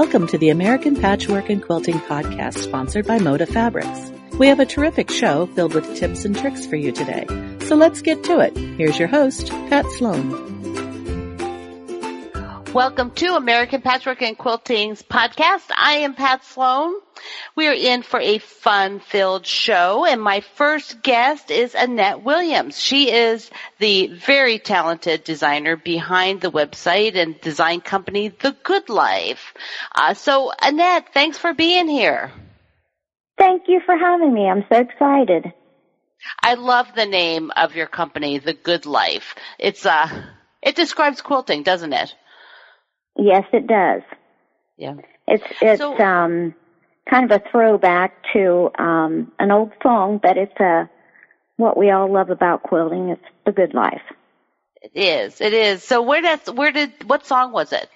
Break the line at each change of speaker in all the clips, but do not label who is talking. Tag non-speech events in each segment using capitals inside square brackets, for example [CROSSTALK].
Welcome to the American Patchwork and Quilting Podcast sponsored by Moda Fabrics. We have a terrific show filled with tips and tricks for you today. So let's get to it. Here's your host, Pat Sloan.
Welcome to American Patchwork and Quilting's podcast. I am Pat Sloan. We are in for a fun-filled show, and my first guest is Annette Williams. She is the very talented designer behind the website and design company The Good Life. Uh, so, Annette, thanks for being here.
Thank you for having me. I'm so excited.
I love the name of your company, The Good Life. It's uh, it describes quilting, doesn't it?
Yes, it does.
Yeah.
It's it's
So-
um kind of a throwback to um an old song, but it's a what we all love about quilting. It's the good life.
It is. It is. So where did where did what song was it?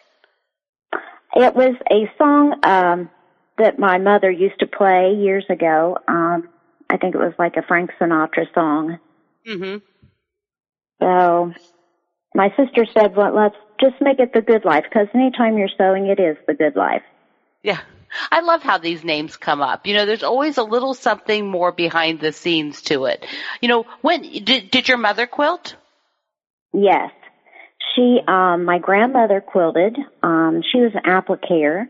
It was a song um that my mother used to play years ago. Um I think it was like a Frank Sinatra song.
Mm-hmm.
So my sister said, "Well, let's just make it the good life because anytime you're sewing, it is the good life."
Yeah. I love how these names come up. You know, there's always a little something more behind the scenes to it. You know, when did did your mother quilt?
Yes. She, um, my grandmother quilted. Um, she was an applicator.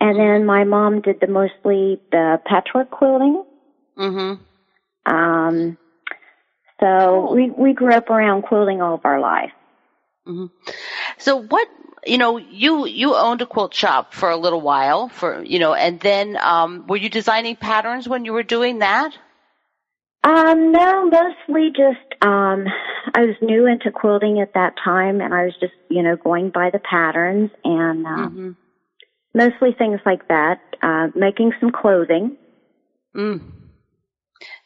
And then my mom did the mostly the patchwork quilting.
Mm-hmm.
Um, so we, we grew up around quilting all of our life.
Mm-hmm. So what you know, you you owned a quilt shop for a little while for you know, and then um were you designing patterns when you were doing that?
Um, no, mostly just, um, I was new into quilting at that time and I was just, you know, going by the patterns and, um,
Mm-hmm.
mostly things like that, uh, making some clothing.
Mm.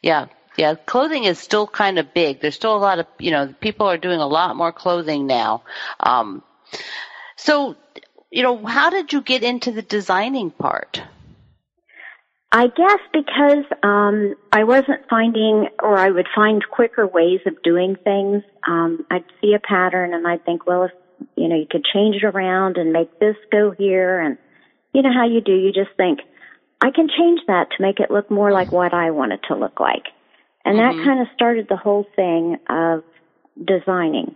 Yeah. Yeah, clothing is still kind of big. There's still a lot of, you know, people are doing a lot more clothing now. Um, so, you know, how did you get into the designing part?
I guess because um, I wasn't finding, or I would find quicker ways of doing things. Um, I'd see a pattern and I'd think, well, if you know, you could change it around and make this go here, and you know how you do. You just think, I can change that to make it look more like what I want it to look like, and
Mhm.
that kind of started the whole thing of designing.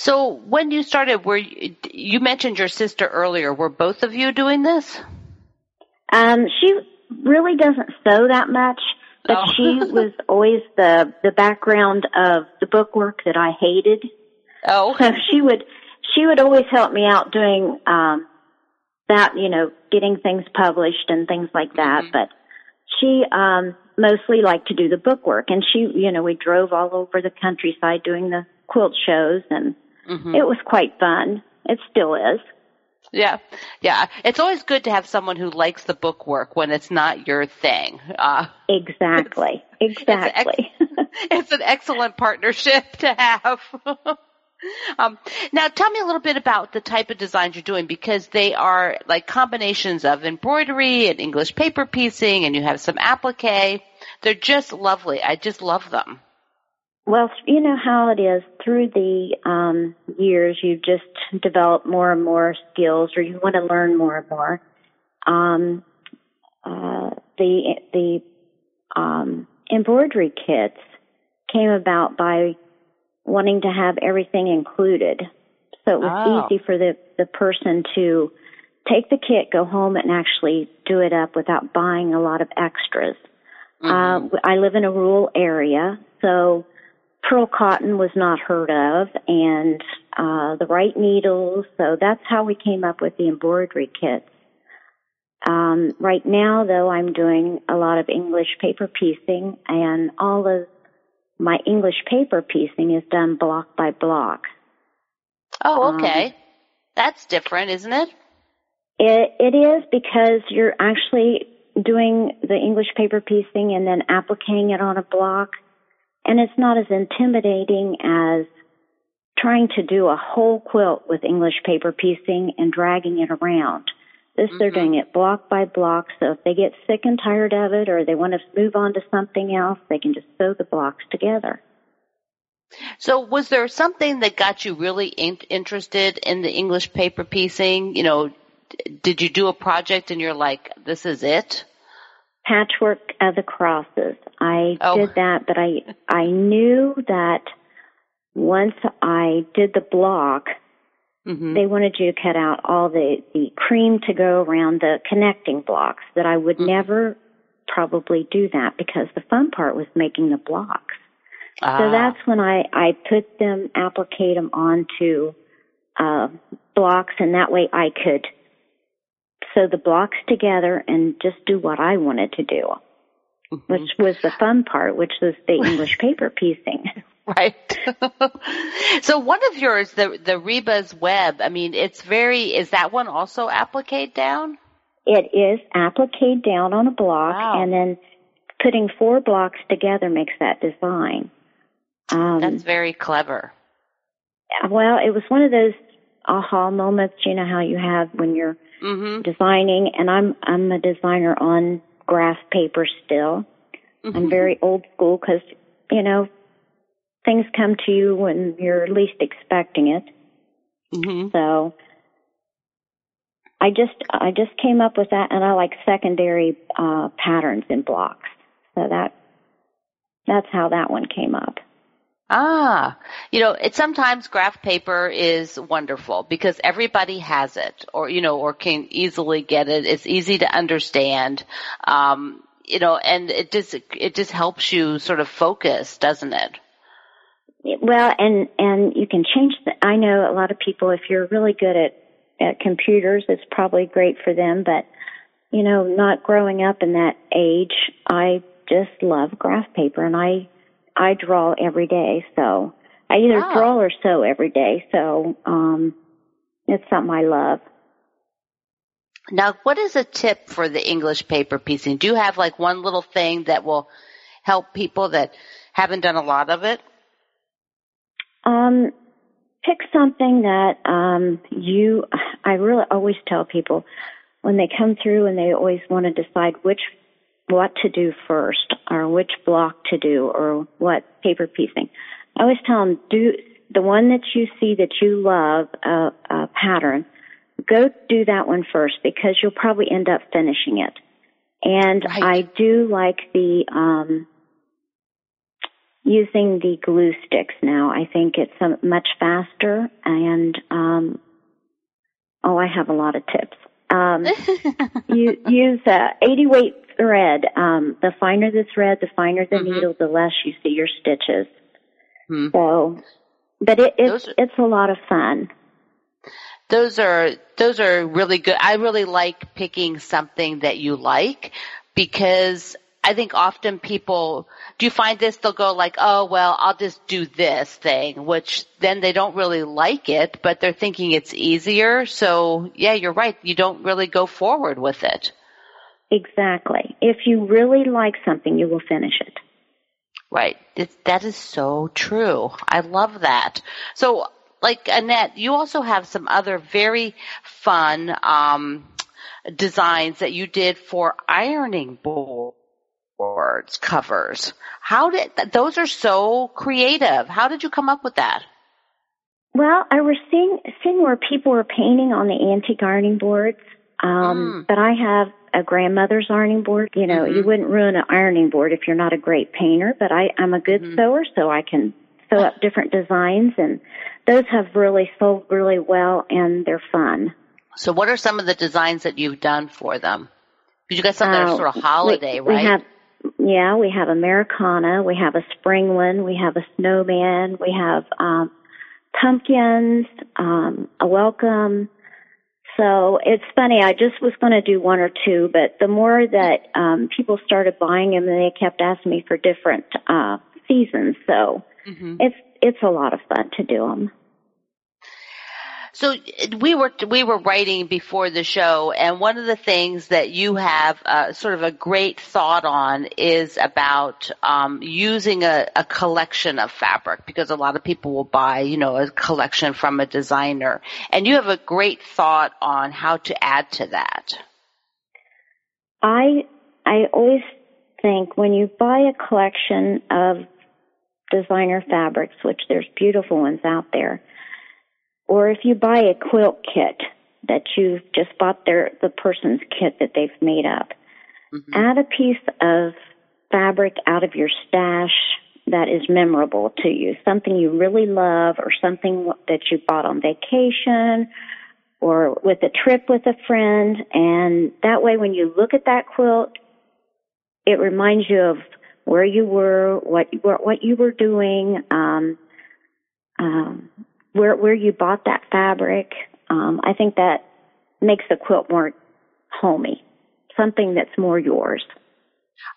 So when you started, were you, you mentioned your sister earlier? Were both of you doing this?
Um, she really doesn't sew that much, but
Oh.
she [LAUGHS] was always the the background of the bookwork that I hated.
Oh,
So she would she would always help me out doing um that, you know, getting things published and things like that.
Mhm.
But she um mostly liked to do the bookwork and she you know, we drove all over the countryside doing the quilt shows and
Mhm.
it was quite fun. It still is.
yeah, yeah. It's always good to have someone who likes the book work when it's not your thing. Uh,
Exactly. [LAUGHS] Exactly. [LAUGHS]
it's an excellent partnership to have. [LAUGHS] um, now, tell me a little bit about the type of designs you're doing because they are like combinations of embroidery and English paper piecing, and you have some applique. They're just lovely. I just love them.
Well, you know how it is through the um, years, you just develop more and more skills, or you want to learn more and more. Um, uh, the the um, embroidery kits came about by wanting to have everything included, so it was
Oh.
easy for the the person to take the kit, go home, and actually do it up without buying a lot of extras.
Mhm.
Uh, I live in a rural area, so pearl cotton was not heard of, and uh, the right needles. So that's how we came up with the embroidery kits. Um, right now, though, I'm doing a lot of English paper piecing, and all of my English paper piecing is done block by block.
oh,
um,
okay. That's different, isn't it?
It, it is because you're actually doing the English paper piecing and then appliquing it on a block. And it's not as intimidating as trying to do a whole quilt with English paper piecing and dragging it around. This, they're
Mhm.
doing it block by block, so if they get sick and tired of it or they want to move on to something else, they can just sew the blocks together.
So was there something that got you really in- interested in the English paper piecing? You know, did you do a project and you're like, this is it?
Patchwork of the crosses. I
Oh.
did that, but I I knew that once I did the block,
hmm
they wanted you to cut out all the the cream to go around the connecting blocks. That I would
Mhm.
never probably do that because the fun part was making the blocks.
Ah,
So that's when I, I put them, applicate them onto uh, blocks, and that way I could sew the blocks together and just do what I wanted to do,
mhm.
which was the fun part, which was the [LAUGHS] English paper piecing.
Right. [LAUGHS] so one of yours, the the Reba's web. I mean, it's very. Is that one also applique down?
It is applique down on a block,
Wow.
and then putting four blocks together makes that design. Um,
That's very clever.
well, it was one of those aha moments, you know, how you have when you're
hmm
designing, and I'm I'm a designer on graph paper still.
Mm-hmm.
I'm very old school because you know things come to you when you're least expecting it.
hmm
So I just I just came up with that, and I like secondary uh, patterns in blocks. So that that's how that one came up.
Ah, you know, it sometimes graph paper is wonderful because everybody has it or, you know, or can easily get it. It's easy to understand. Um, you know, and it just, it just helps you sort of focus, doesn't it?
Well, and and you can change the. I know a lot of people. If you're really good at at computers, it's probably great for them. But you know, not growing up in that age, I just love graph paper, and I I draw every day. So I either
Wow.
draw or sew every day. So um, it's something I love.
Now, what is a tip for the English paper piecing? Do you have like one little thing that will help people that haven't done a lot of it?
Um, pick something that um, you. I really always tell people when they come through and they always want to decide which what to do first or which block to do or what paper piecing. I always tell them do the one that you see that you love a, a pattern. Go do that one first because you'll probably end up finishing it. And
Right.
I do like the um, using the glue sticks now. I think it's um, much faster and um, oh, I have a lot of tips. Um, [LAUGHS] you use uh, 80 weight thread. Um, the finer the thread, the finer the
Mhm.
needle, the less you see your stitches.
Hmm.
So, but it, it's
are-
it's a lot of fun.
Those are those are really good. I really like picking something that you like because I think often people do you find this they'll go like, "Oh, well, I'll just do this thing," which then they don't really like it, but they're thinking it's easier. So, yeah, you're right. You don't really go forward with it.
Exactly. If you really like something, you will finish it.
Right. It, that is so true. I love that. So, like Annette, you also have some other very fun um, designs that you did for ironing boards covers. How did those are so creative? How did you come up with that?
Well, I was seeing seeing where people were painting on the antique ironing boards. Um,
Mm.
But I have a grandmother's ironing board. You know,
Mhm.
you wouldn't ruin an ironing board if you're not a great painter. But I, I'm a good
Mhm.
sewer, so I can sew up different designs, and those have really sold really well, and they're fun.
So, what are some of the designs that you've done for them? Because you got some that are
Uh,
sort of holiday,
we,
right?
Have, yeah, we have Americana, we have a spring one, we have a snowman, we have um, pumpkins, um, a welcome. So it's funny. I just was going to do one or two, but the more that um, people started buying them, they kept asking me for different uh, seasons. So
Mhm.
it's it's a lot of fun to do them.
So we were we were writing before the show, and one of the things that you have uh, sort of a great thought on is about um, using a, a collection of fabric because a lot of people will buy, you know, a collection from a designer, and you have a great thought on how to add to that.
I I always think when you buy a collection of designer fabrics, which there's beautiful ones out there, or if you buy a quilt kit that you've just bought their the person's kit that they've made up, mm-hmm. add a piece of fabric out of your stash that is memorable to you, something you really love or something that you bought on vacation or with a trip with a friend. And that way when you look at that quilt, it reminds you of where you were, what you were, what you were doing, um, um, where where you bought that fabric. Um, I think that makes the quilt more homey, something that's more yours.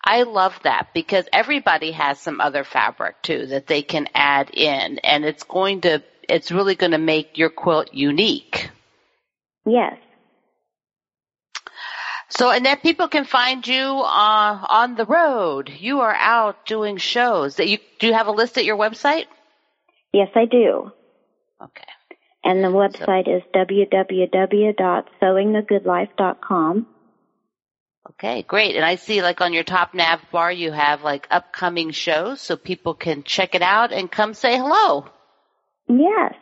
I love that because everybody has some other fabric too that they can add in and it's going to it's really going to make your quilt unique.
Yes.
So, and then people can find you uh, on the road. You are out doing shows. That you do you have a list at your website?
Yes, I do.
Okay.
And the website so, is www.sewingthegoodlife.com.
Okay, great. And I see like on your top nav bar you have like upcoming shows so people can check it out and come say hello.
Yes.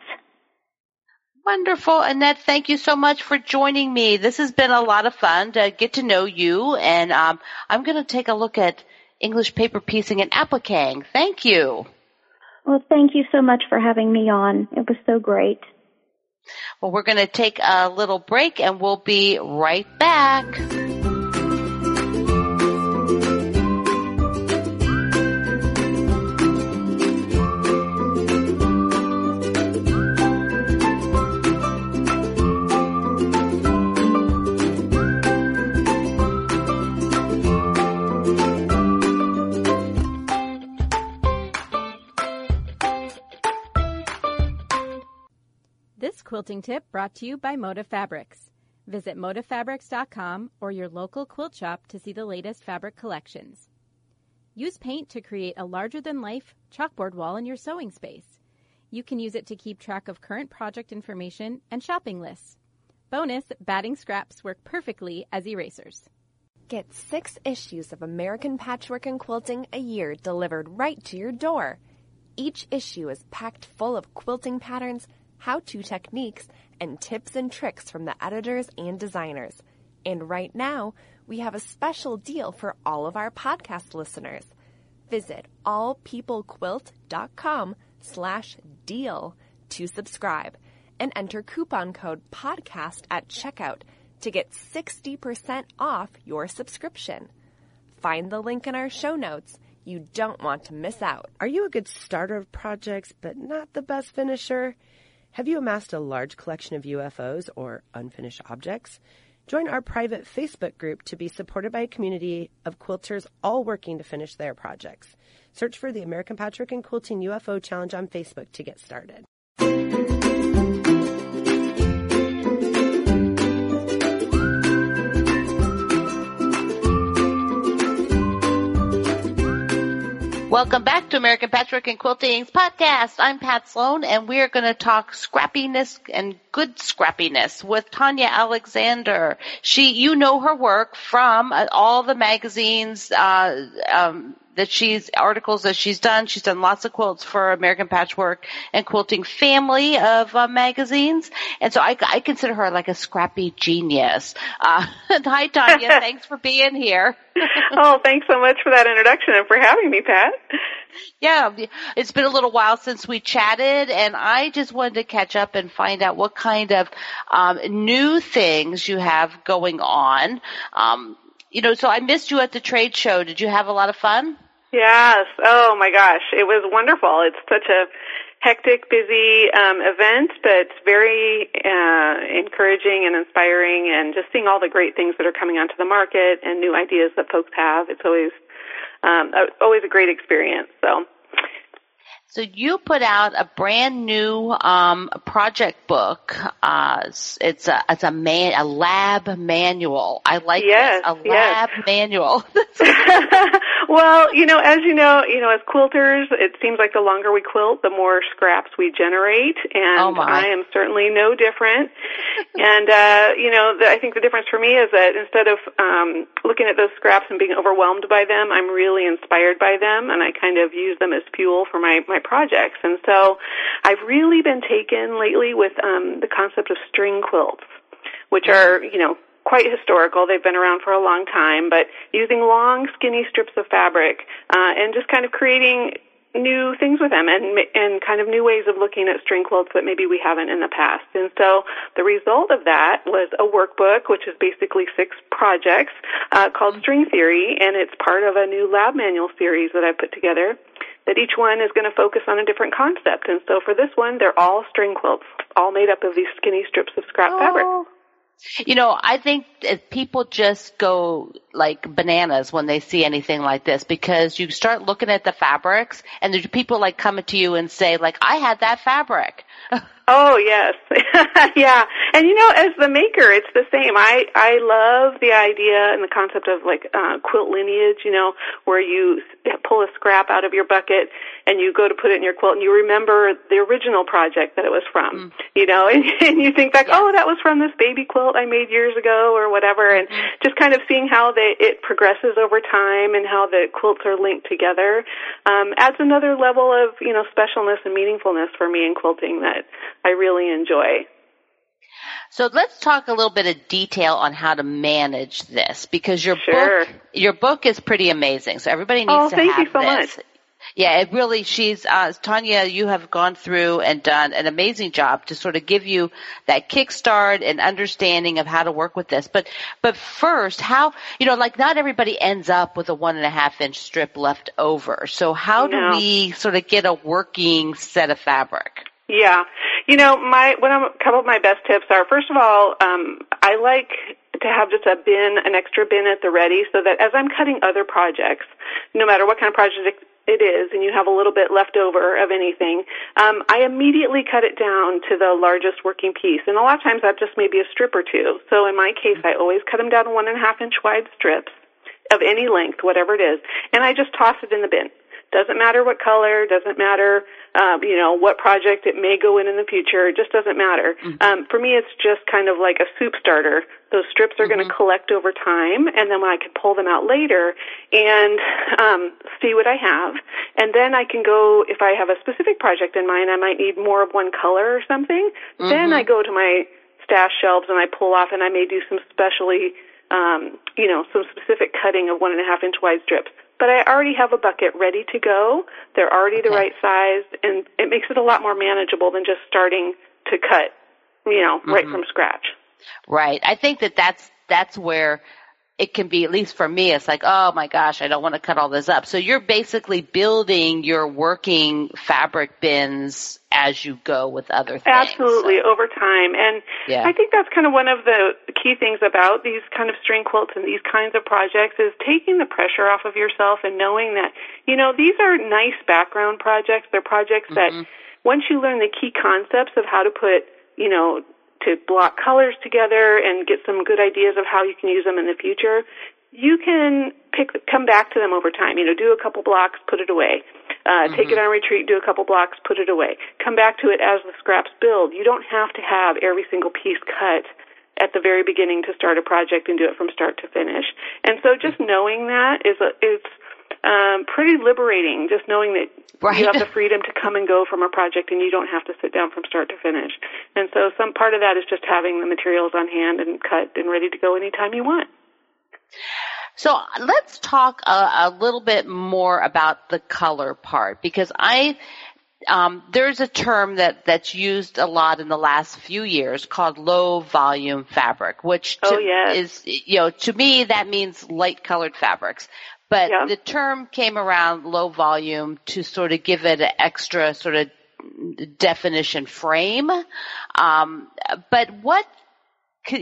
Wonderful. Annette, thank you so much for joining me. This has been a lot of fun to get to know you and um, I'm going to take a look at English paper piecing and appliquing. Thank you.
Well, thank you so much for having me on. It was so great.
Well, we're going to take a little break and we'll be right back.
Quilting tip brought to you by Moda Fabrics. Visit modafabrics.com or your local quilt shop to see the latest fabric collections. Use paint to create a larger than life chalkboard wall in your sewing space. You can use it to keep track of current project information and shopping lists. Bonus, batting scraps work perfectly as erasers.
Get six issues of American Patchwork and Quilting a year delivered right to your door. Each issue is packed full of quilting patterns how to techniques, and tips and tricks from the editors and designers. And right now, we have a special deal for all of our podcast listeners. Visit allpeoplequilt.com slash deal to subscribe and enter coupon code podcast at checkout to get 60% off your subscription. Find the link in our show notes. You don't want to miss out.
Are you a good starter of projects but not the best finisher? Have you amassed a large collection of UFOs or unfinished objects? Join our private Facebook group to be supported by a community of quilters all working to finish their projects. Search for the American Patchwork and Quilting UFO Challenge on Facebook to get started.
Welcome back to American Patchwork and Quilting's podcast. I'm Pat Sloan and we're going to talk scrappiness and good scrappiness with Tanya Alexander. She, you know her work from uh, all the magazines, uh, um, that she's articles that she's done. She's done lots of quilts for American Patchwork and Quilting family of uh, magazines, and so I, I, consider her like a scrappy genius. Uh, [LAUGHS] hi, Tanya. [LAUGHS] thanks for being here. [LAUGHS]
oh, thanks so much for that introduction and for having me, Pat.
Yeah, it's been a little while since we chatted, and I just wanted to catch up and find out what kind of um, new things you have going on. Um, you know, so I missed you at the trade show. Did you have a lot of fun?
Yes. Oh my gosh, it was wonderful. It's such a hectic, busy um, event, but very uh, encouraging and inspiring, and just seeing all the great things that are coming onto the market and new ideas that folks have. It's always um, always a great experience. So
So you put out a brand new um, project book. Uh, it's a it's a man a lab manual. I like
yes,
this. A lab
yes.
manual. [LAUGHS]
well, you know, as you know, you know, as quilters, it seems like the longer we quilt, the more scraps we generate, and
oh
I am certainly no different. and uh, you know, the, I think the difference for me is that instead of um, looking at those scraps and being overwhelmed by them, I'm really inspired by them, and I kind of use them as fuel for my my projects. And so I've really been taken lately with um, the concept of string quilts, which are, you know, quite historical. They've been around for a long time, but using long, skinny strips of fabric uh, and just kind of creating new things with them and and kind of new ways of looking at string quilts that maybe we haven't in the past. And so the result of that was a workbook, which is basically six projects uh, called String Theory, and it's part of a new lab manual series that I put together that each one is going to focus on a different concept. And so for this one, they're all string quilts, all made up of these skinny strips of scrap
oh.
fabric.
You know, I think that people just go like bananas when they see anything like this because you start looking at the fabrics and there's people like coming to you and say like, I had that fabric. [LAUGHS]
Oh yes, [LAUGHS] yeah. And you know, as the maker, it's the same. I I love the idea and the concept of like uh, quilt lineage. You know, where you pull a scrap out of your bucket and you go to put it in your quilt, and you remember the original project that it was from. Mm. You know, [LAUGHS] and, and you think back, yeah. oh, that was from this baby quilt I made years ago, or whatever, and mm-hmm. just kind of seeing how they it progresses over time and how the quilts are linked together um, adds another level of you know specialness and meaningfulness for me in quilting that I really enjoy.
So let's talk a little bit of detail on how to manage this because your
sure.
book your book is pretty amazing. So everybody needs to have this.
oh,
to
thank
have
you so
this.
Much.
Yeah, it really, she's, uh, Tanya, you have gone through and done an amazing job to sort of give you that kickstart and understanding of how to work with this. But, but first, how, you know, like not everybody ends up with a one and a half inch strip left over. So how do
no.
we sort of get a working set of fabric?
Yeah, you know, my one of a couple of my best tips are first of all, um, I like to have just a bin, an extra bin at the ready, so that as I'm cutting other projects, no matter what kind of project it is, and you have a little bit left over of anything, um, I immediately cut it down to the largest working piece. And a lot of times that just may be a strip or two. So in my case, I always cut them down to one and a half inch wide strips of any length, whatever it is, and I just toss it in the bin. Doesn't matter what color, doesn't matter, um, you know, what project it may go in in the future. It just doesn't matter. Mm-hmm. Um, for me, it's just kind of like a soup starter. Those strips are mm-hmm. going to collect over time, and then when I can pull them out later and um, see what I have, and then I can go if I have a specific project in mind. I might need more of one color or something. Mm-hmm. Then I go to my stash shelves and I pull off, and I may do some specially um, you know, some specific cutting of one and a half inch wide strips but I already have a bucket ready to go. They're already
okay.
the right size, and it makes it a lot more manageable than just starting to cut, you know, mm-hmm. right from scratch.
Right. I think that that's that's where it can be, at least for me, it's like, oh my gosh, I don't want to cut all this up. So you're basically building your working fabric bins as you go with other things.
Absolutely,
so.
over time. And
yeah.
I think that's kind of one of the key things about these kind of string quilts and these kinds of projects is taking the pressure off of yourself and knowing that, you know, these are nice background projects. They're projects mm-hmm. that once you learn the key concepts of how to put, you know, to block colors together and get some good ideas of how you can use them in the future, you can pick, come back to them over time. You know, do a couple blocks, put it away. Uh, mm-hmm. Take it on retreat, do a couple blocks, put it away. Come back to it as the scraps build. You don't have to have every single piece cut at the very beginning to start a project and do it from start to finish. And so just knowing that is a, is um, pretty liberating. Just knowing that
right.
you have the freedom to come and go from a project, and you don't have to sit down from start to finish. And so, some part of that is just having the materials on hand and cut and ready to go anytime you want.
So let's talk a, a, little bit more about the color part because I um, there's a term that that's used a lot in the last few years called low volume fabric, which to,
oh, yes.
is you know to me that means light colored fabrics. But
yeah.
the term came around low volume to sort of give it an extra sort of definition frame. Um, but what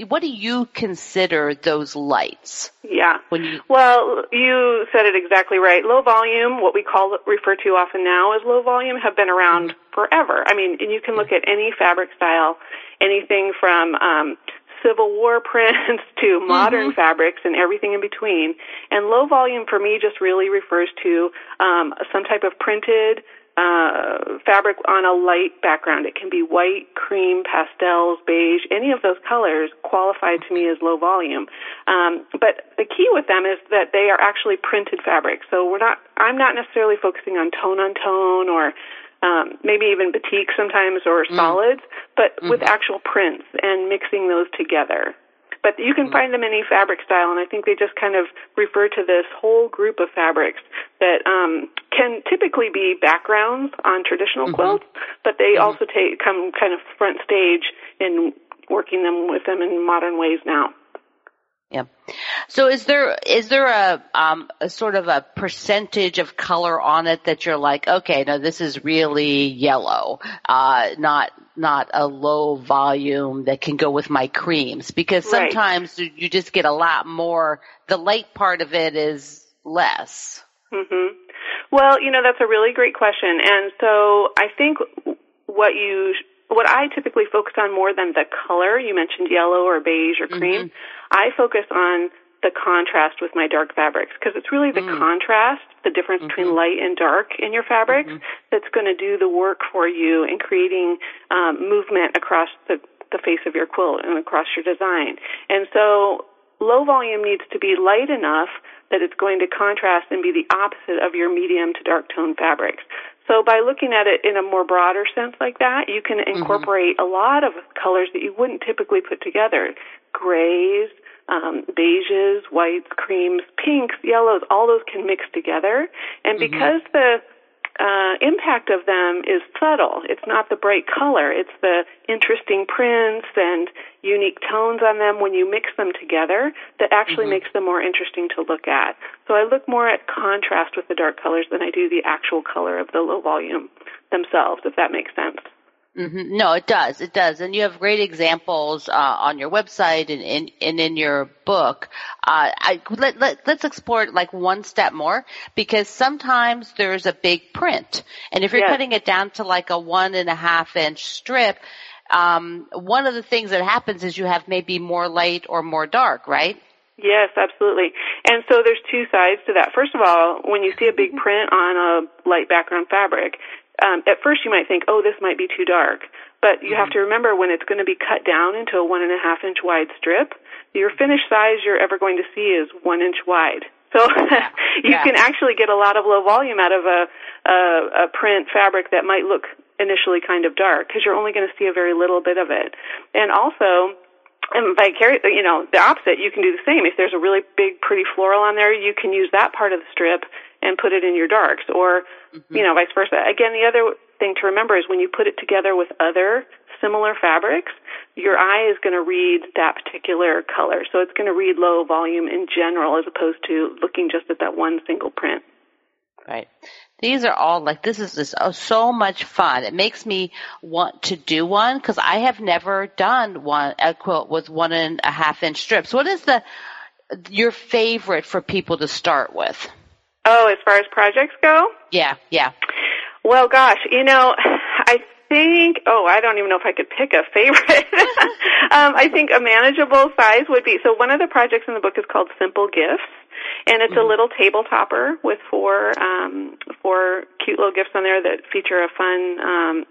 what do you consider those lights?
Yeah.
When you
well, you said it exactly right. Low volume, what we call refer to often now as low volume, have been around mm-hmm. forever. I mean, and you can look at any fabric style, anything from um, Civil War prints [LAUGHS] to modern mm-hmm. fabrics and everything in between. And low volume for me just really refers to um, some type of printed uh, fabric on a light background. It can be white, cream, pastels, beige, any of those colors qualify to me as low volume. Um, but the key with them is that they are actually printed fabric. So we're not, I'm not necessarily focusing on tone on tone or um, maybe even batik sometimes or mm. solids, but mm-hmm. with actual prints and mixing those together. But you can mm. find them in any fabric style, and I think they just kind of refer to this whole group of fabrics that um, can typically be backgrounds on traditional mm-hmm. quilts, but they mm-hmm. also take come kind of front stage in working them with them in modern ways now.
Yeah. So is there is there a um a sort of a percentage of color on it that you're like, okay, no, this is really yellow, uh, not not a low volume that can go with my creams because sometimes right. you just get a lot more. The light part of it is less.
Mm-hmm. Well, you know that's a really great question, and so I think what you what I typically focus on more than the color, you mentioned yellow or beige or cream, mm-hmm. I focus on the contrast with my dark fabrics because it's really the mm. contrast, the difference mm-hmm. between light and dark in your fabrics mm-hmm. that's going to do the work for you in creating um, movement across the, the face of your quilt and across your design. And so low volume needs to be light enough that it's going to contrast and be the opposite of your medium to dark tone fabrics. So by looking at it in a more broader sense like that, you can mm-hmm. incorporate mm-hmm. a lot of colors that you wouldn't typically put together. Grays, um, beiges, whites, creams, pinks, yellows, all those can mix together. And mm-hmm. because the uh, impact of them is subtle. It's not the bright color. It's the interesting prints and unique tones on them when you mix them together that actually mm-hmm. makes them more interesting to look at. So I look more at contrast with the dark colors than I do the actual color of the low volume themselves, if that makes sense.
Mm-hmm. No, it does. It does. And you have great examples uh, on your website and in, and in your book. Uh, I, let, let, let's explore it like one step more because sometimes there's a big print. And if you're yes. cutting it down to like a one and a half inch strip, um, one of the things that happens is you have maybe more light or more dark, right?
Yes, absolutely. And so there's two sides to that. First of all, when you see a big mm-hmm. print on a light background fabric, um, at first you might think, oh, this might be too dark. But you mm-hmm. have to remember when it's going to be cut down into a one and a half inch wide strip, your finished size you're ever going to see is one inch wide. So [LAUGHS] you yeah. can actually get a lot of low volume out of a, a, a print fabric that might look initially kind of dark because you're only going to see a very little bit of it. And also, and vicarious, you know, the opposite, you can do the same. If there's a really big, pretty floral on there, you can use that part of the strip and put it in your darks, or mm-hmm. you know, vice versa. Again, the other thing to remember is when you put it together with other similar fabrics, your eye is going to read that particular color. So it's going to read low volume in general as opposed to looking just at that one single print.
Right. These are all like this is just oh, so much fun. It makes me want to do one because I have never done one a quilt with one and a half inch strips. What is the your favorite for people to start with?
Oh, as far as projects go?
Yeah, yeah.
Well, gosh, you know, I think, oh, I don't even know if I could pick a favorite. [LAUGHS] um, I think a manageable size would be, so one of the projects in the book is called Simple Gifts. And it's mm-hmm. a little table topper with four, um, four cute little gifts on there that feature a fun, um,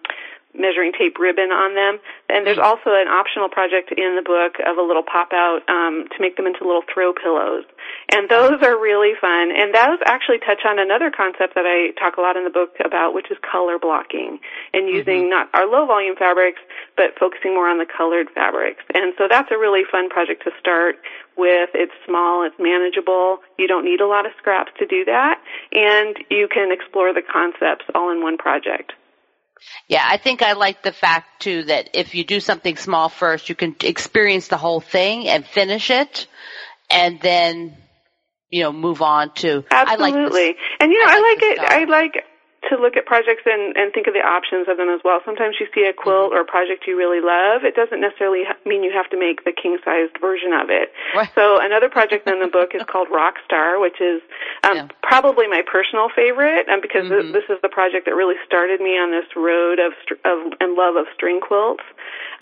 measuring tape ribbon on them. And there's mm-hmm. also an optional project in the book of a little pop out um, to make them into little throw pillows. And those are really fun. And those actually touch on another concept that I talk a lot in the book about, which is color blocking and using mm-hmm. not our low volume fabrics, but focusing more on the colored fabrics. And so that's a really fun project to start with. It's small, it's manageable. You don't need a lot of scraps to do that. And you can explore the concepts all in one project.
Yeah, I think I like the fact too that if you do something small first, you can experience the whole thing and finish it, and then you know move on to.
Absolutely,
I like
and you know I, I like, like it. I like to look at projects and, and think of the options of them as well. Sometimes you see a quilt or a project you really love. It doesn't necessarily ha- mean you have to make the king sized version of it.
Right.
So another project in the book is [LAUGHS] called Rockstar, which is um,
Yeah.
probably my personal favorite um, because
Mhm.
this is the project that really started me on this road of, str- of and love of string quilts.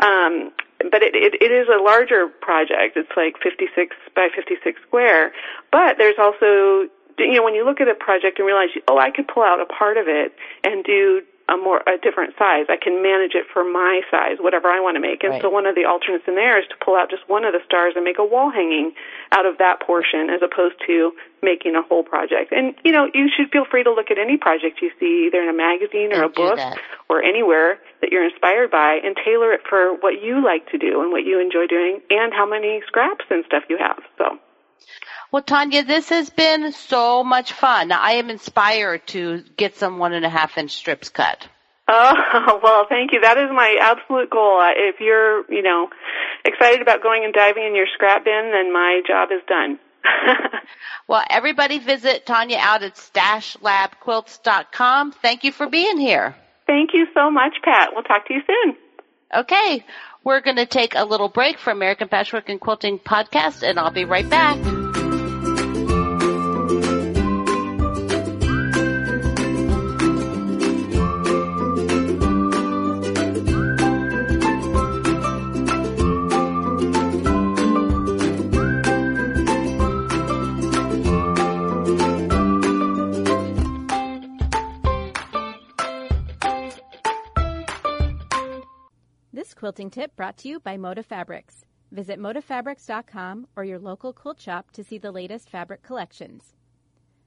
Um, but it, it, it is a larger project. It's like 56 by 56 square. But there's also, you know, when you look at a project and realize, oh, I could pull out a part of it and do a more a different size. I can manage it for my size, whatever I want to make. And
Right.
so one of the alternates in there is to pull out just one of the stars and make a wall hanging out of that portion, as opposed to making a whole project. And you know, you should feel free to look at any project you see, either in a magazine or
And
a book
that.
or anywhere that you're inspired by, and tailor it for what you like to do and what you enjoy doing, and how many scraps and stuff you have. So.
Well, Tanya, this has been so much fun. I am inspired to get some one and a half inch strips cut.
Oh, [LAUGHS] well, thank you. That is my absolute goal. If you're, you know, excited about going and diving in your scrap bin, then my job is done. [LAUGHS]
Well, everybody visit Tanya out at stashlabquilts.com. Thank you for being here.
thank you so much, Pat. We'll talk to you soon.
Okay, we're going to take a little break for American Patchwork and Quilting podcast, and I'll be right back.
Quilting tip brought to you by Moda Fabrics. Visit modafabrics.com or your local quilt shop to see the latest fabric collections.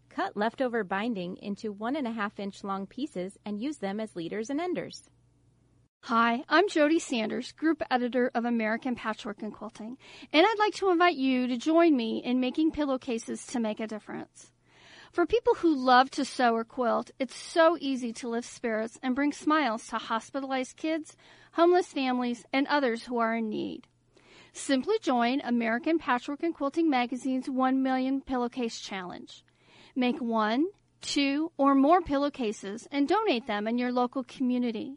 Cut leftover binding into one and a half inch long pieces and use them as leaders and enders.
Hi, I'm Jody Sanders, group editor of American Patchwork and Quilting, and I'd like to invite you to join me in making pillowcases to make a difference. For people who love to sew or quilt, it's so easy to lift spirits and bring smiles to hospitalized kids, homeless families, and others who are in need. Simply join American Patchwork and Quilting Magazine's 1 Million Pillowcase Challenge. Make one, two, or more pillowcases and donate them in your local community.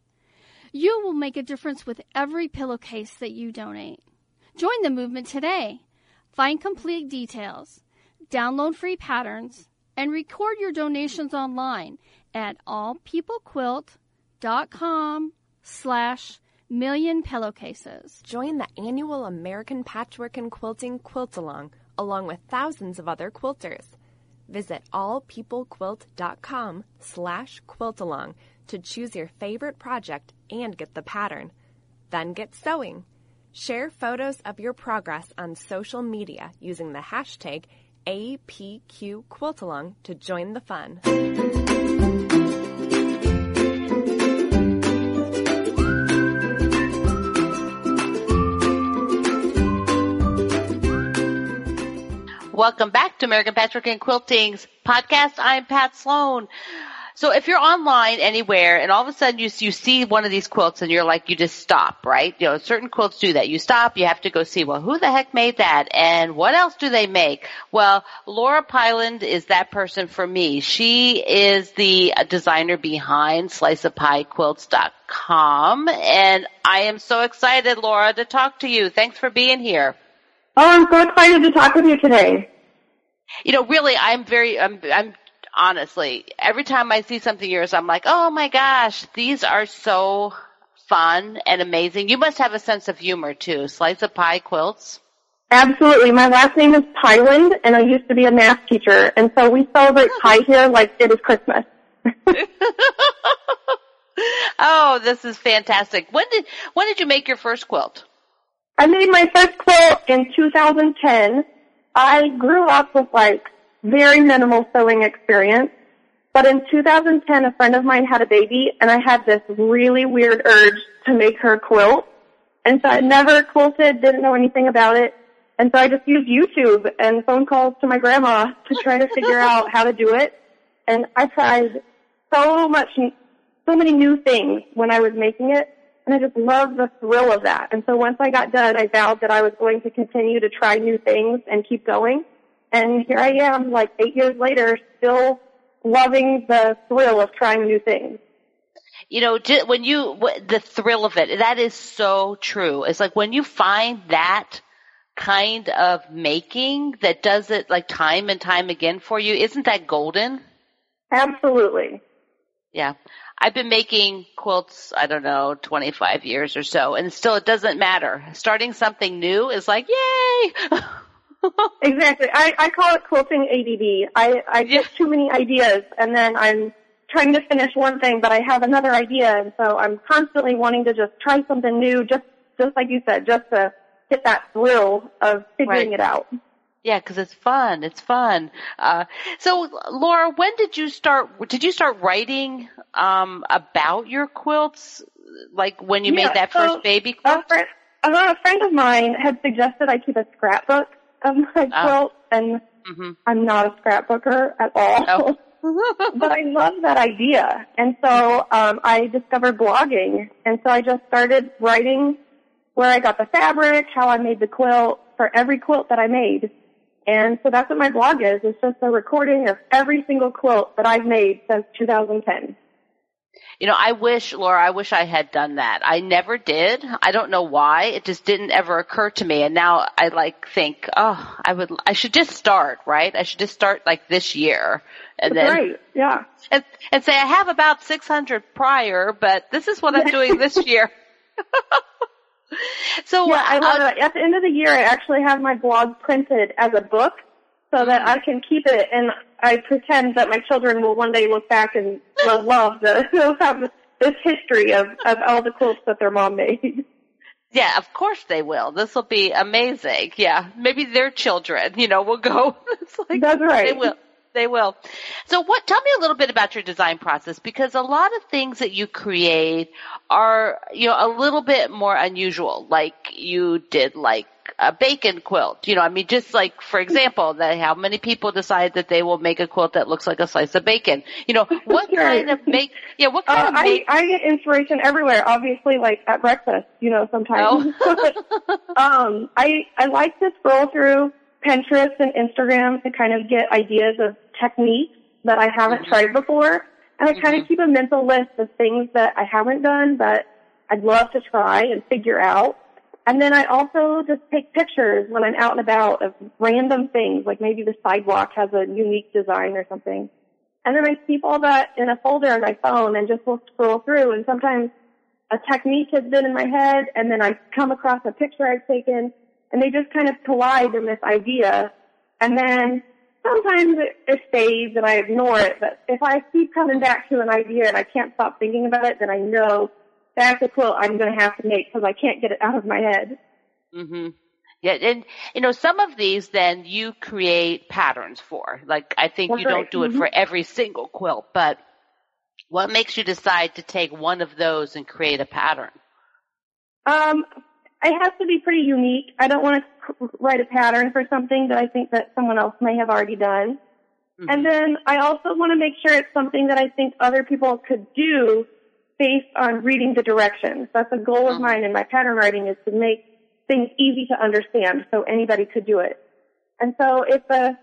You will make a difference with every pillowcase that you donate. Join the movement today. Find complete details, download free patterns, and record your donations online at allpeoplequilt.com slash million pillowcases.
Join the annual American Patchwork and Quilting Quilt Along, along with thousands of other quilters. Visit allpeoplequilt.com slash quiltalong to choose your favorite project and get the pattern. Then get sewing. Share photos of your progress on social media using the hashtag APQQuiltalong to join the fun.
Welcome back to American Patchwork and Quilting's podcast. I'm Pat Sloan. So if you're online anywhere and all of a sudden you, you see one of these quilts and you're like, you just stop, right? You know, certain quilts do that. You stop, you have to go see, well, who the heck made that? And what else do they make? Well, Laura Piland is that person for me. She is the designer behind sliceofpiquilts.com and I am so excited, Laura, to talk to you. Thanks for being here.
Oh, I'm so excited to talk with you today.
You know, really, I'm very, I'm, I'm honestly, every time I see something yours, I'm like, oh my gosh, these are so fun and amazing. You must have a sense of humor too. Slice of pie quilts.
Absolutely. My last name is Piland, and I used to be a math teacher, and so we celebrate [LAUGHS] pie here like it is Christmas. [LAUGHS]
oh, this is fantastic. When did, when did you make your first quilt?
I made my first quilt in 2010. I grew up with like very minimal sewing experience, but in 2010 a friend of mine had a baby and I had this really weird urge to make her quilt. And so I never quilted, didn't know anything about it. And so I just used YouTube and phone calls to my grandma to try to figure [LAUGHS] out how to do it. And I tried so much, so many new things when I was making it. And I just loved the thrill of that. And so once I got done, I vowed that I was going to continue to try new things and keep going. And here I am, like eight years later, still loving the thrill of trying new things.
You know, when you, the thrill of it, that is so true. It's like when you find that kind of making that does it like time and time again for you, isn't that golden?
Absolutely.
Yeah. I've been making quilts, I don't know, 25 years or so, and still it doesn't matter. Starting something new is like, yay! [LAUGHS] [LAUGHS]
exactly. I, I call it quilting ADD. I, I get too many ideas and then I'm trying to finish one thing, but I have another idea, and so I'm constantly wanting to just try something new, just, just like you said, just to get that thrill of figuring
Right.
it out.
Yeah, because it's fun. It's fun. Uh, so, Laura, when did you start? Did you start writing um, about your quilts? Like when you
Yeah,
made that
so
first baby quilt?
A friend, a friend of mine had suggested I keep a scrapbook [LAUGHS] of my
Ah.
quilt, and
hmm
I'm not a scrapbooker at all. [LAUGHS] [LAUGHS] but I love that idea. And so um, I discovered blogging. And so I just started writing where I got the fabric, how I made the quilt for every quilt that I made. And so that's what my blog is. It's just a recording of every single quilt that I've made since 2010.
You know, I wish, Laura, I wish I had done that. I never did. I don't know why. It just didn't ever occur to me. And now I like think, oh, I would, I should just start, right? I should just start like this year. And
That's
then,
right. Yeah.
and, and say I have about 600 prior, but this is what I'm doing [LAUGHS] this year. [LAUGHS] so
Yeah, I love
uh,
it. At the end of the year, I actually have my blog printed as a book so that I can keep it, and I pretend that my children will one day look back and will love the [LAUGHS] they'll have this history of of all the quilts that their mom made.
Yeah, of course they will. This will be amazing. Yeah, maybe their children, you know, will go. [LAUGHS] it's like
That's right.
They will. They will. So what, tell me a little bit about your design process because a lot of things that you create are, you know, a little bit more unusual. Like you did like a bacon quilt. You know, I mean, just like, for example, that how many people decide that they will make a quilt that looks like a slice of bacon. You know, [LAUGHS] what
Right.
kind of make, yeah, what kind
Uh,
of
I
make,
I get inspiration everywhere. Obviously, like at breakfast, you know, sometimes. [LAUGHS] [LAUGHS] um, I I like to scroll through Pinterest and Instagram to kind of get ideas of techniques that I haven't mm-hmm. tried before, and I kind of mm-hmm. keep a mental list of things that I haven't done but I'd love to try and figure out. And then I also just take pictures when I'm out and about of random things, like maybe the sidewalk has a unique design or something. And then I keep all that in a folder on my phone and just will scroll through and sometimes a technique has been in my head and then I come across a picture I've taken and they just kind of collide in this idea. And then sometimes it, it fades and I ignore it, but if I keep coming back to an idea and I can't stop thinking about it, then I know that's a quilt I'm going to have to make because I can't get it out of my head.
Mm-hmm. Yeah, and you know some of these then you create patterns for. Like I think
That's
you don't do it
Mhm.
for every single quilt, but what makes you decide to take one of those and create a pattern?
Um, it has to be pretty unique. I don't want to write a pattern for something that I think that someone else may have already done.
Mm-hmm.
And then I also want to make sure it's something that I think other people could do based on reading the directions. That's a goal of mine in my pattern writing is to make things easy to understand so anybody could do it. And so if the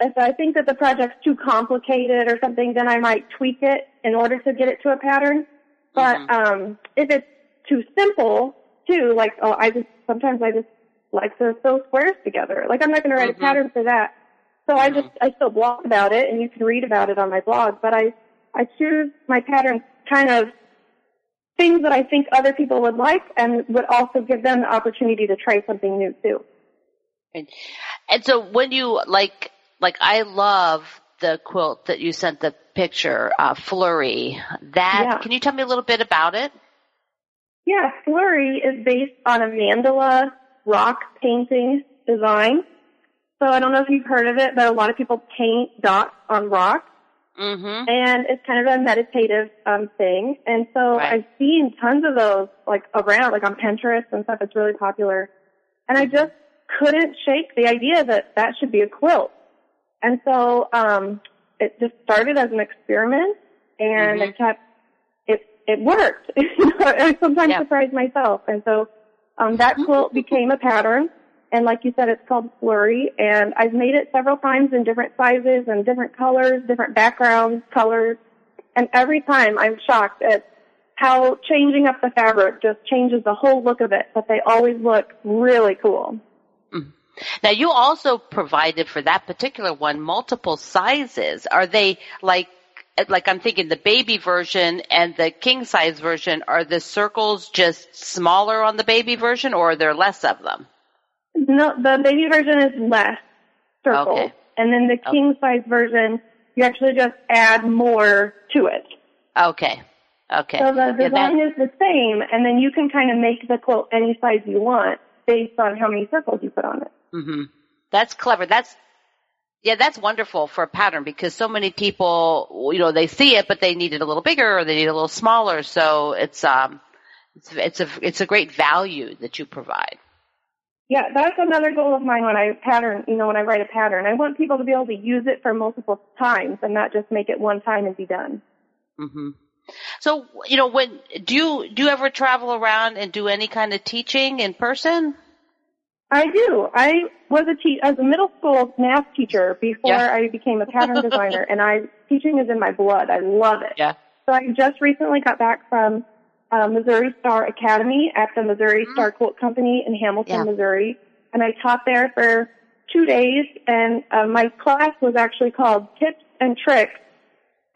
if I think that the project's too complicated or something, then I might tweak it in order to get it to a pattern. But um, if it's too simple, too, like oh, I just sometimes I just like to sew squares together. Like I'm not going to write
Mhm.
a pattern for that. So I just I still blog about it, and you can read about it on my blog. But I I choose my patterns kind of things that I think other people would like, and would also give them the opportunity to try something new too.
And, and so when you like, like I love the quilt that you sent the picture, uh, Flurry. That
Yeah.
can you tell me a little bit about it?
Yeah, Flurry is based on a mandala rock painting design. So I don't know if you've heard of it, but a lot of people paint dots on rock.
Mm-hmm.
and it's kind of a meditative um thing. And so
Right.
I've seen tons of those like around, like on Pinterest and stuff. It's really popular, and I just couldn't shake the idea that that should be a quilt. And so um it just started as an experiment, and
Mhm.
it kept it worked. [LAUGHS] I sometimes
Yeah.
surprise myself, and so um that quilt became a pattern. and like you said, it's called Flurry, and I've made it several times in different sizes and different colors, different backgrounds, colors, and every time I'm shocked at how changing up the fabric just changes the whole look of it, but they always look really cool.
Now you also provided for that particular one multiple sizes. Are they like like I'm thinking the baby version and the king size version, are the circles just smaller on the baby version or are there less of them?
No, the baby version is less circles.
Okay.
And then the king size version, you actually just add more to it.
Okay. Okay.
So the
Yeah,
design is the same, and then you can kind of make the quilt any size you want based on how many circles you put on it.
Mm-hmm. That's clever. That's yeah, that's wonderful for a pattern because so many people, you know, they see it, but they need it a little bigger or they need it a little smaller. So it's um, it's it's a it's a great value that you provide.
Yeah, that's another goal of mine when I pattern, you know, when I write a pattern. I want people to be able to use it for multiple times and not just make it one time and be done.
hmm So you know, when do you do you ever travel around and do any kind of teaching in person?
I do. I was a te- as a middle school math teacher before
Yeah.
I became a pattern designer, and I teaching is in my blood. I love it.
Yeah.
So I just recently got back from uh, Missouri Star Academy at the Missouri Star Quilt Company in Hamilton,
Mm-hmm. Yeah.
Missouri, and I taught there for two days. And uh, my class was actually called Tips and Tricks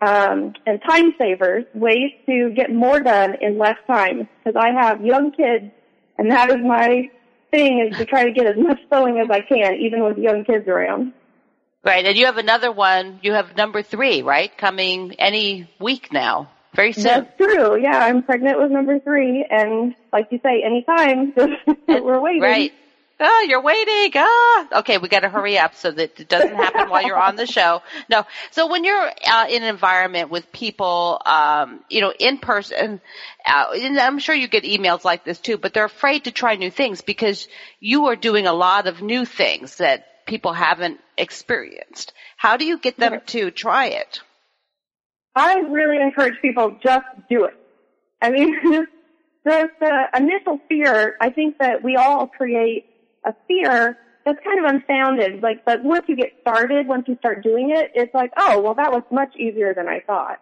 um, and Time Savers: Ways to Get More Done in Less Time. Because I have young kids, and that is my thing is to try to get as much sewing as I can, even with young kids around.
Right, and you have another one. You have number three, right, coming any week now, very soon.
That's true. Yeah, I'm pregnant with number three, and like you say, anytime [LAUGHS] we're waiting.
Right. Oh, you're waiting. Ah. Okay, we got to hurry up so that it doesn't happen while you're on the [LAUGHS] show. No. So when you're uh, in an environment with people, um, you know, in person, uh, and I'm sure you get emails like this too, but they're afraid to try new things because you are doing a lot of new things that people haven't experienced. How do you get them to try it?
I really encourage people just do it. I mean, [LAUGHS] the, the initial fear, I think that we all create a fear that's kind of unfounded. Like, but once you get started, once you start doing it, it's like, oh, well, that was much easier than I thought.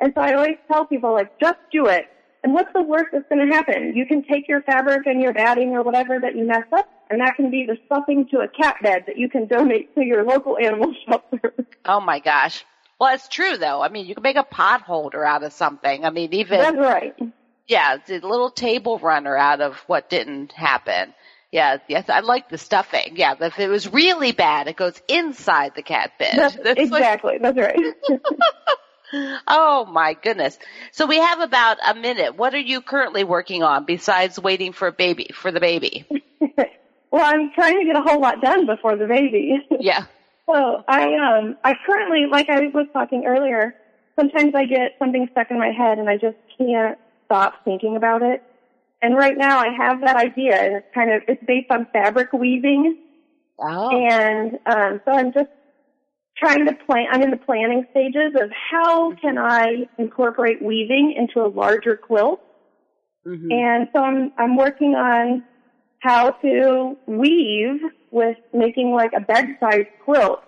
And so I always tell people, like, just do it. And what's the worst that's going to happen? You can take your fabric and your batting or whatever that you mess up, and that can be the stuffing to a cat bed that you can donate to your local animal [LAUGHS] shelter.
Oh my gosh. Well, it's true though. I mean, you can make a pot holder out of something. I mean, even
That's right.
yeah, the little table runner out of what didn't happen. Yeah, yes, I like the stuffing. Yeah, but if it was really bad, it goes inside the cat bed.
That's,
That's like-
exactly. That's right. [LAUGHS]
oh my goodness. So we have about a minute. What are you currently working on besides waiting for a baby, for the baby? [LAUGHS]
well, I'm trying to get a whole lot done before the baby. [LAUGHS]
Yeah.
So I um I currently like I was talking earlier, sometimes I get something stuck in my head and I just can't stop thinking about it. And right now I have that idea and it's kind of it's based on fabric weaving
Oh.
and um so I'm just trying to plan I'm in the planning stages of how can I incorporate weaving into a larger quilt.
Mhm.
And so I'm I'm working on how to weave with making like a bed-sized quilt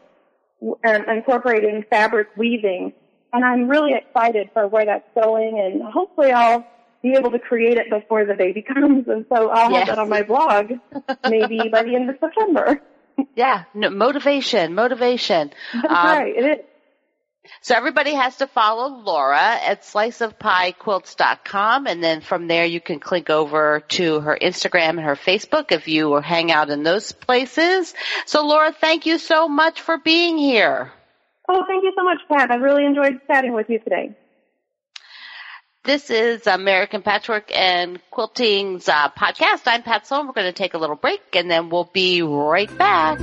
and incorporating fabric weaving. And I'm really excited for where that's going and hopefully I'll be able to create it before the baby comes and so I'll
Yes.
have that on my blog [LAUGHS] maybe by the end of September.
Yeah, no, motivation, motivation.
That's
Um,
right, it is.
So everybody has to follow Laura at sliceofpiquilts.com and then from there you can click over to her Instagram and her Facebook if you hang out in those places. So Laura, thank you so much for being here.
Oh, thank you so much, Pat. I really enjoyed chatting with you today.
This is American Patchwork and Quilting's uh, podcast. I'm Pat Sloan. We're going to take a little break and then we'll be right back.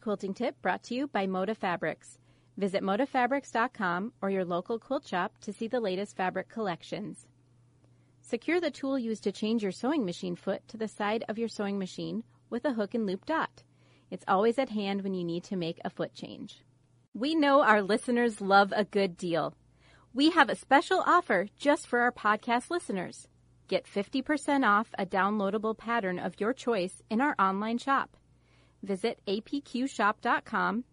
Quilting tip brought to you by Moda Fabrics. Visit modafabrics.com or your local quilt shop to see the latest fabric collections. Secure the tool used to change your sewing machine foot to the side of your sewing machine with a hook and loop dot. It's always at hand when you need to make a foot change. We know our listeners love a good deal. We have a special offer just for our podcast listeners. Get 50% off a downloadable pattern of your choice in our online shop. Visit apqshop.com,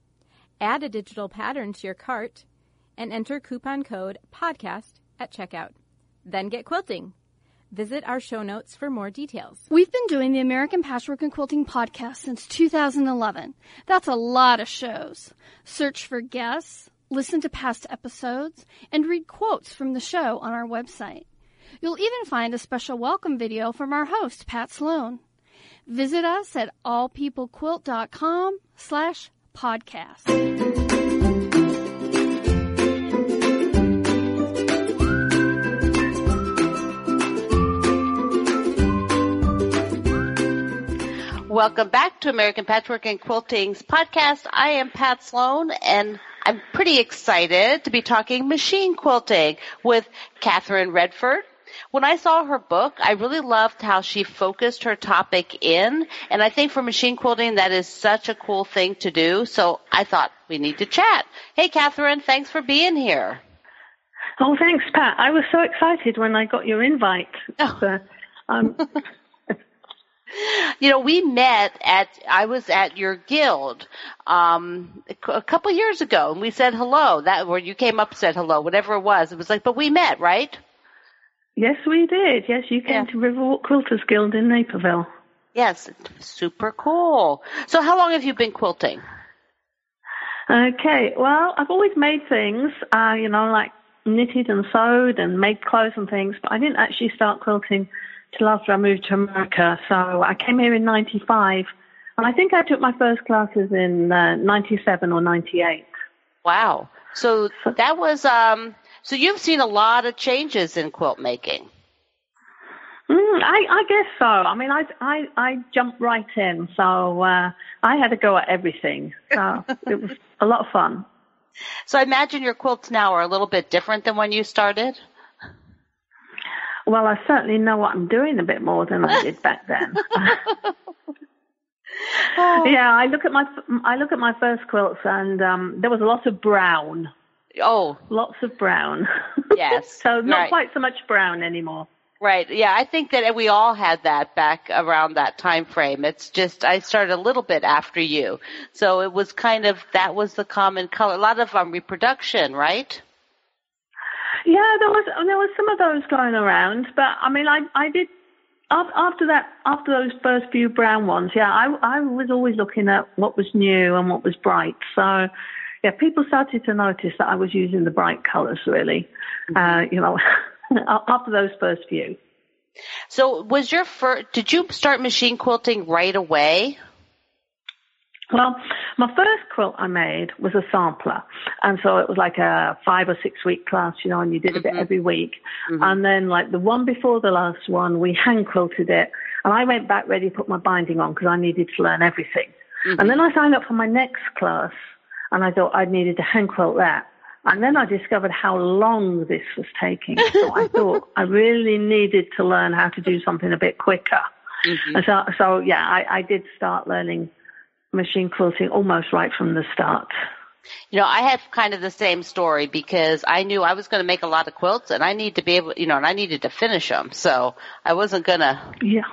add a digital pattern to your cart, and enter coupon code PODCAST at checkout. Then get quilting. Visit our show notes for more details.
We've been doing the American Patchwork and Quilting podcast since 2011. That's a lot of shows. Search for guests, listen to past episodes, and read quotes from the show on our website. You'll even find a special welcome video from our host, Pat Sloan. Visit us at allpeoplequilt.com slash podcast.
Welcome back to American Patchwork and Quilting's podcast. I am Pat Sloan and I'm pretty excited to be talking machine quilting with Catherine Redford. When I saw her book, I really loved how she focused her topic in, and I think for machine quilting that is such a cool thing to do, so I thought we need to chat. Hey Catherine, thanks for being here.
Oh, thanks, Pat. I was so excited when I got your invite.
Oh.
Uh, um, [LAUGHS] [LAUGHS]
You know, we met at, I was at your guild, um, a couple years ago and we said hello. That, where you came up and said hello, whatever it was. It was like, but we met, right?
Yes, we did. Yes, you came
Yeah.
to Riverwalk Quilters Guild in Naperville.
Yes, super cool. So how long have you been quilting?
Okay, well, I've always made things, uh, you know, like knitted and sewed and made clothes and things, but I didn't actually start quilting till after I moved to America. So I came here in 95, and I think I took my first classes in uh, 97 or 98.
Wow. So that was, um, so you've seen a lot of changes in quilt making.
Mm, I, I guess so. I mean, I, I, I jumped right in, so uh, I had to go at everything. So [LAUGHS] it was a lot of fun.
So I imagine your quilts now are a little bit different than when you started.
Well, I certainly know what I'm doing a bit more than I did back then. [LAUGHS] [LAUGHS] yeah, I look at my I look at my first quilts, and um, there was a lot of brown,
Oh,
lots of brown.
Yes, [LAUGHS]
so not
right.
quite so much brown anymore.
right. Yeah, I think that we all had that back around that time frame. It's just I started a little bit after you, so it was kind of that was the common color. A lot of um, reproduction, right?
Yeah, there was there was some of those going around, but I mean, I I did after that after those first few brown ones. Yeah, I I was always looking at what was new and what was bright. So yeah, people started to notice that I was using the bright colours really. Mm-hmm. Uh, you know, [LAUGHS] after those first few.
So was your first? Did you start machine quilting right away?
Well, my first quilt I made was a sampler. And so it was like a five or six week class, you know, and you did a bit mm-hmm. every week. Mm-hmm. And then like the one before the last one, we [LAUGHS] hand quilted it. And I went back ready to put my binding on because I needed to learn everything. And then I signed up for my next class and I thought I needed to hand quilt that. And then I discovered how long this was taking. So I [LAUGHS] thought I really needed to learn how to do something a bit quicker. Mm-hmm. And so, so yeah, I, I did start learning machine quilting almost right from the start.
You know, I have kind of the same story because I knew I was going to make a lot of quilts and I need to be able, you know, and I needed to finish them. So I wasn't going to,
Yeah.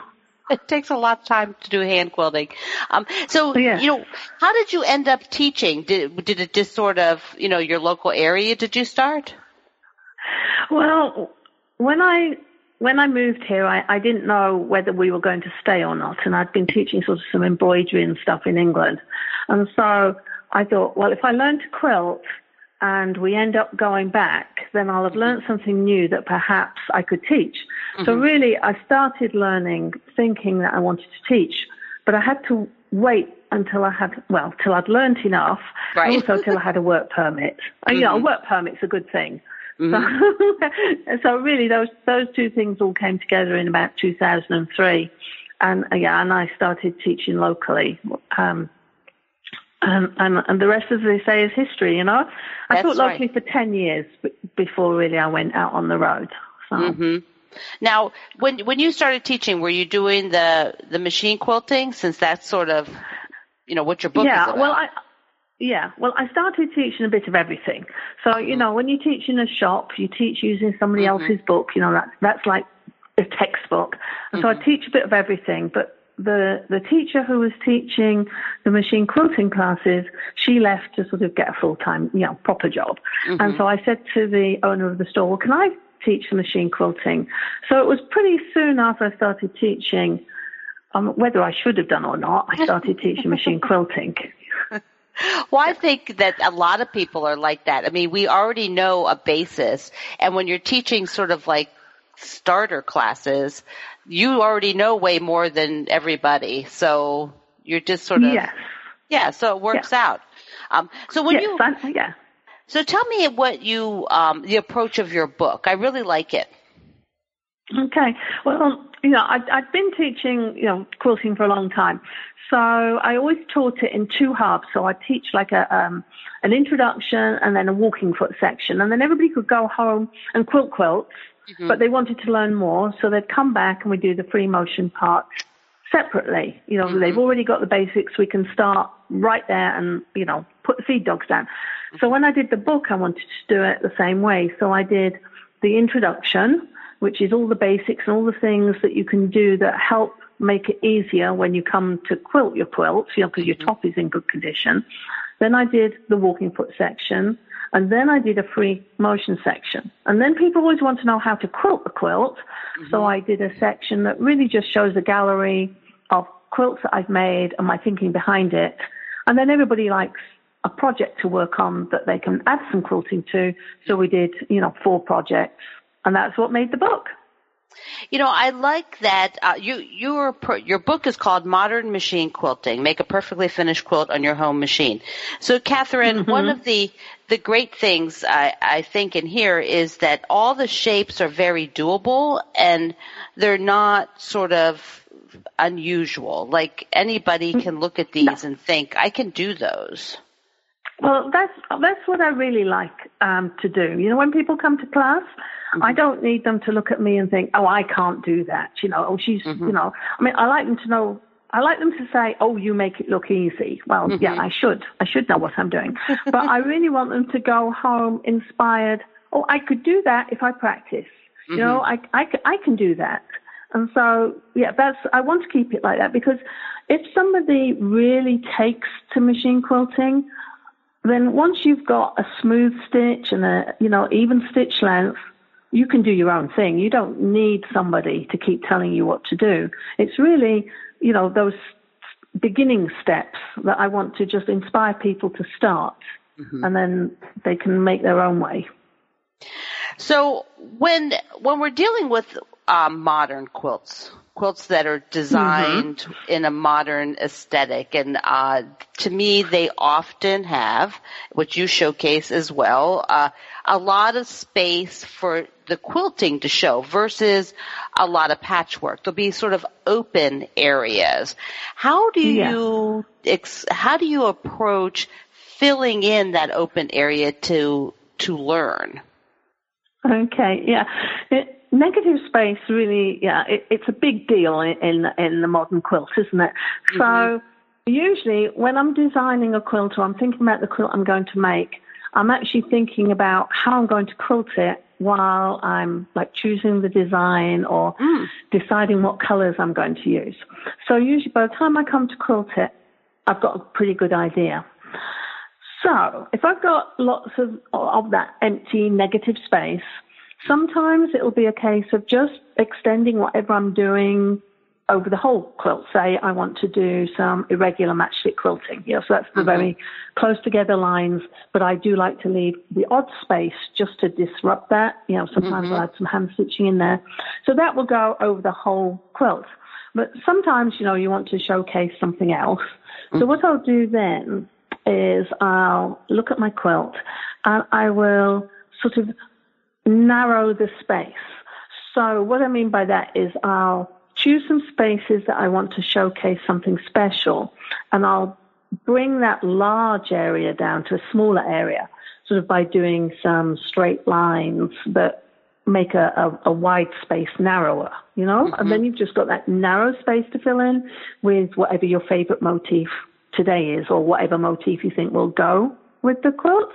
It takes a lot of time to do hand quilting. Um, so,
Yeah.
you know, how did you end up teaching? Did, did it just sort of, you know, your local area did you start?
Well, when I when I moved here, I, I didn't know whether we were going to stay or not, and I'd been teaching sort of some embroidery and stuff in England, and so I thought, well, if I learn to quilt and we end up going back, then I'll have learned something new that perhaps I could teach. So really, I started learning thinking that I wanted to teach, but I had to wait until I had, well, till I'd learnt enough,
Right.
also till I had a work permit. And, You know, a work permit's a good thing. So, [LAUGHS] so really, those those two things all came together in about 2003, and uh, yeah, and I started teaching locally. Um, and, and and the rest, as they say, is history. You know, I
That's
taught locally
right.
for ten years before really I went out on the road. So.
hmm Now, when when you started teaching, were you doing the the machine quilting? Since that's sort of, you know, what your book
yeah,
is about.
well, I yeah, well, I started teaching a bit of everything. So
Mm-hmm.
you know, when you teach in a shop, you teach using somebody else's book. You know, that that's like a textbook. And so I
Mm-hmm.
teach a bit of everything, but. The the teacher who was teaching the machine quilting classes, she left to sort of get a full time, you know, proper job.
Mm-hmm.
And so I said to the owner of the store, well, can I teach the machine quilting? So it was pretty soon after I started teaching, um, whether I should have done or not, I started teaching machine [LAUGHS] quilting.
Well, I think that a lot of people are like that. I mean, we already know a basis, and when you're teaching sort of like starter classes, you already know way more than everybody. So you're just sort of
Yes.
yeah. So it works out. Um, so when
yes,
you
I- yeah.
so tell me what you um, the approach of your book. I really like it.
Okay. Well, you know, I've, I've been teaching, you know, quilting for a long time. So I always taught it in two halves. So I teach like a um, an introduction and then a walking foot section, and then everybody could go home and quilt quilts, Mm-hmm. but they wanted to learn more, so they'd come back and we do the free motion part separately. You know, they've mm-hmm. already got the basics. We can start right there and you know put the feed dogs down. So when I did the book, I wanted to do it the same way. So I did the introduction, which is all the basics and all the things that you can do that help make it easier when you come to quilt your quilts, you know, because your mm-hmm. top is in good condition. Then I did the walking foot section, and then I did a free motion section. And then people always want to know how to quilt the quilt, mm-hmm. so I did a section that really just shows a gallery of quilts that I've made and my thinking behind it. And then everybody likes a project to work on that they can add some quilting to. So we did, you know, four projects, and that's what made the book.
You know, I like that uh, you your your book is called Modern Machine Quilting: Make a Perfectly Finished Quilt on Your Home Machine. So, Catherine, one of the the great things I, I think in here is that all the shapes are very doable and they're not sort of unusual. Like anybody can look at these and think, I can do those.
Well, that's that's what I really like um, to do. You know, when people come to class, I mm-hmm. don't need them to look at me and think, "Oh, I can't do that." You know, oh, she's, mm-hmm. you know. I mean, I like them to know. I like them to say, "Oh, you make it look easy." Well, mm-hmm. yeah, I should. I should know what I'm doing. but I really want them to go home inspired. Oh, I could do that if I practice. You know, I, I, I can do that. And so, yeah, that's, I want to keep it like that because if somebody really takes to machine quilting, then once you've got a smooth stitch and a, you know, even stitch length, you can do your own thing. You don't need somebody to keep telling you what to do. It's really, you know, those beginning steps that I want to just inspire people to start and then they can make their own way.
So when when we're dealing with um, modern quilts, quilts that are designed in a modern aesthetic, and uh, to me, they often have, which you showcase as well, uh, a lot of space for the quilting to show versus a lot of patchwork. There'll be sort of open areas. How do
Yeah.
you ex- how do you approach filling in that open area to to learn?
Okay, yeah. It, negative space really, yeah, it, it's a big deal in, in in the modern quilt, isn't it? Mm-hmm. So usually when I'm designing a quilt or I'm thinking about the quilt I'm going to make, I'm actually thinking about how I'm going to quilt it while I'm like choosing the design or mm. deciding what colors I'm going to use. So usually by the time I come to quilt it, I've got a pretty good idea. So if I've got lots of of that empty negative space, sometimes it'll be a case of just extending whatever I'm doing over the whole quilt. Say I want to do some irregular matchstick quilting. You know, so that's the mm-hmm. very close together lines, but I do like to leave the odd space just to disrupt that. You know, sometimes mm-hmm. I'll add some hand stitching in there. So that will go over the whole quilt. But sometimes, you know, you want to showcase something else. So mm. what I'll do then is I'll look at my quilt and I will sort of narrow the space. So what I mean by that is I'll choose some spaces that I want to showcase something special and I'll bring that large area down to a smaller area, sort of by doing some straight lines that make a, a, a wide space narrower, you know? Mm-hmm. And then you've just got that narrow space to fill in with whatever your favorite motif today is or whatever motif you think will go with the quilt.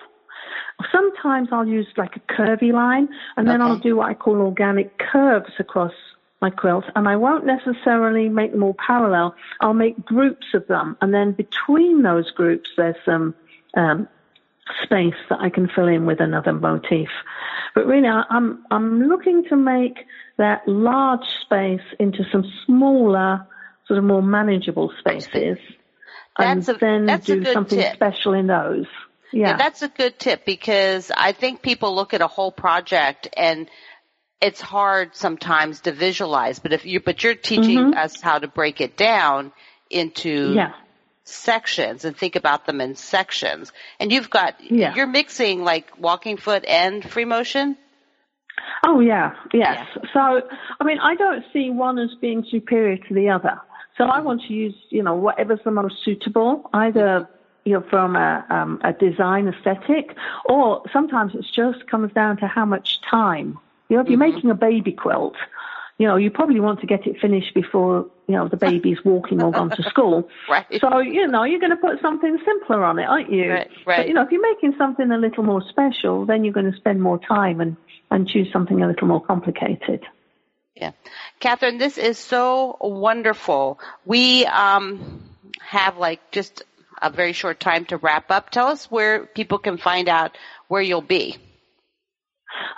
Sometimes I'll use like a curvy line and then okay. I'll do what I call organic curves across my quilt and I won't necessarily make them all parallel. I'll make groups of them and then between those groups there's some um, space that I can fill in with another motif. But really I'm, I'm looking to make that large space into some smaller, sort of more manageable spaces. That's and a, then do something tip. special in those.
Yeah. yeah, that's a good tip because I think people look at a whole project and it's hard sometimes to visualize, but if you, but you're teaching mm-hmm. us how to break it down into yeah. sections and think about them in sections. And you've got, yeah. you're mixing like walking foot and free motion?
Oh yeah, yes. Yeah. So, I mean, I don't see one as being superior to the other. So I want to use, you know, whatever's the most suitable, either you know, from a, um, a design aesthetic, or sometimes it just comes down to how much time you know, if you're mm-hmm. making a baby quilt, you know, you probably want to get it finished before, you know, the baby's walking or gone to school. [LAUGHS]
right.
So, you know, you're going to put something simpler on it, aren't you?
Right, right.
But, you know, if you're making something a little more special, then you're going to spend more time and, and choose something a little more complicated.
Yeah. Catherine, this is so wonderful. We, um, have like just a very short time to wrap up. Tell us where people can find out where you'll be.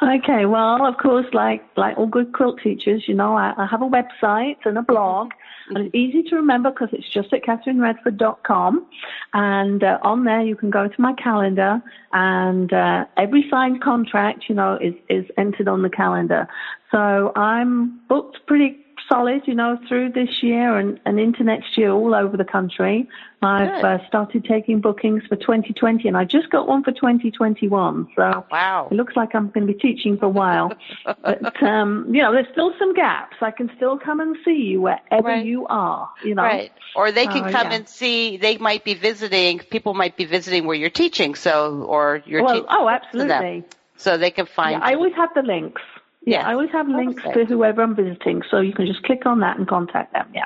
Okay, well, of course, like like all good quilt teachers, you know, I, I have a website and a blog, and it's easy to remember because it's just at catherineredford.com, and uh, on there you can go to my calendar, and uh, every signed contract, you know, is is entered on the calendar. So I'm booked pretty solid, you know, through this year and, and into next year all over the country. I've uh, started taking bookings for 2020 and I just got one for 2021. So
wow.
it looks like I'm going to be teaching for a while. [LAUGHS] but, um, you know, there's still some gaps. I can still come and see you wherever right. you are, you know.
Right. Or they can come yeah. and see, they might be visiting, people might be visiting where you're teaching. So, or you're
well,
teaching.
Oh, absolutely.
So they can find.
Yeah, I always have the links. Yeah, I always have links to whoever I'm visiting, so you can just click on that and contact them. Yeah.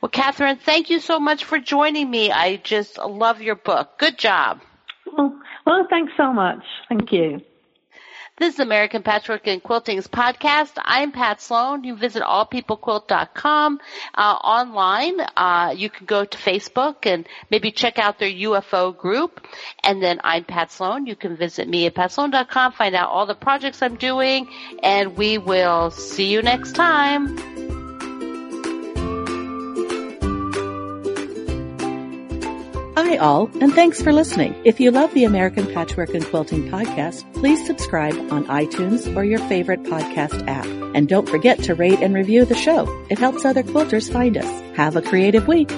Well, Catherine, thank you so much for joining me. I just love your book. Good job.
Well, well thanks so much. Thank you.
This is American Patchwork and Quilting's podcast. I'm Pat Sloan. You visit allpeoplequilt.com uh, online. Uh, you can go to Facebook and maybe check out their UFO group. And then I'm Pat Sloan. You can visit me at patsloan.com, find out all the projects I'm doing, and we will see you next time.
Hi all, and thanks for listening. If you love the American Patchwork and Quilting podcast, please subscribe on iTunes or your favorite podcast app. And don't forget to rate and review the show. It helps other quilters find us. Have a creative week.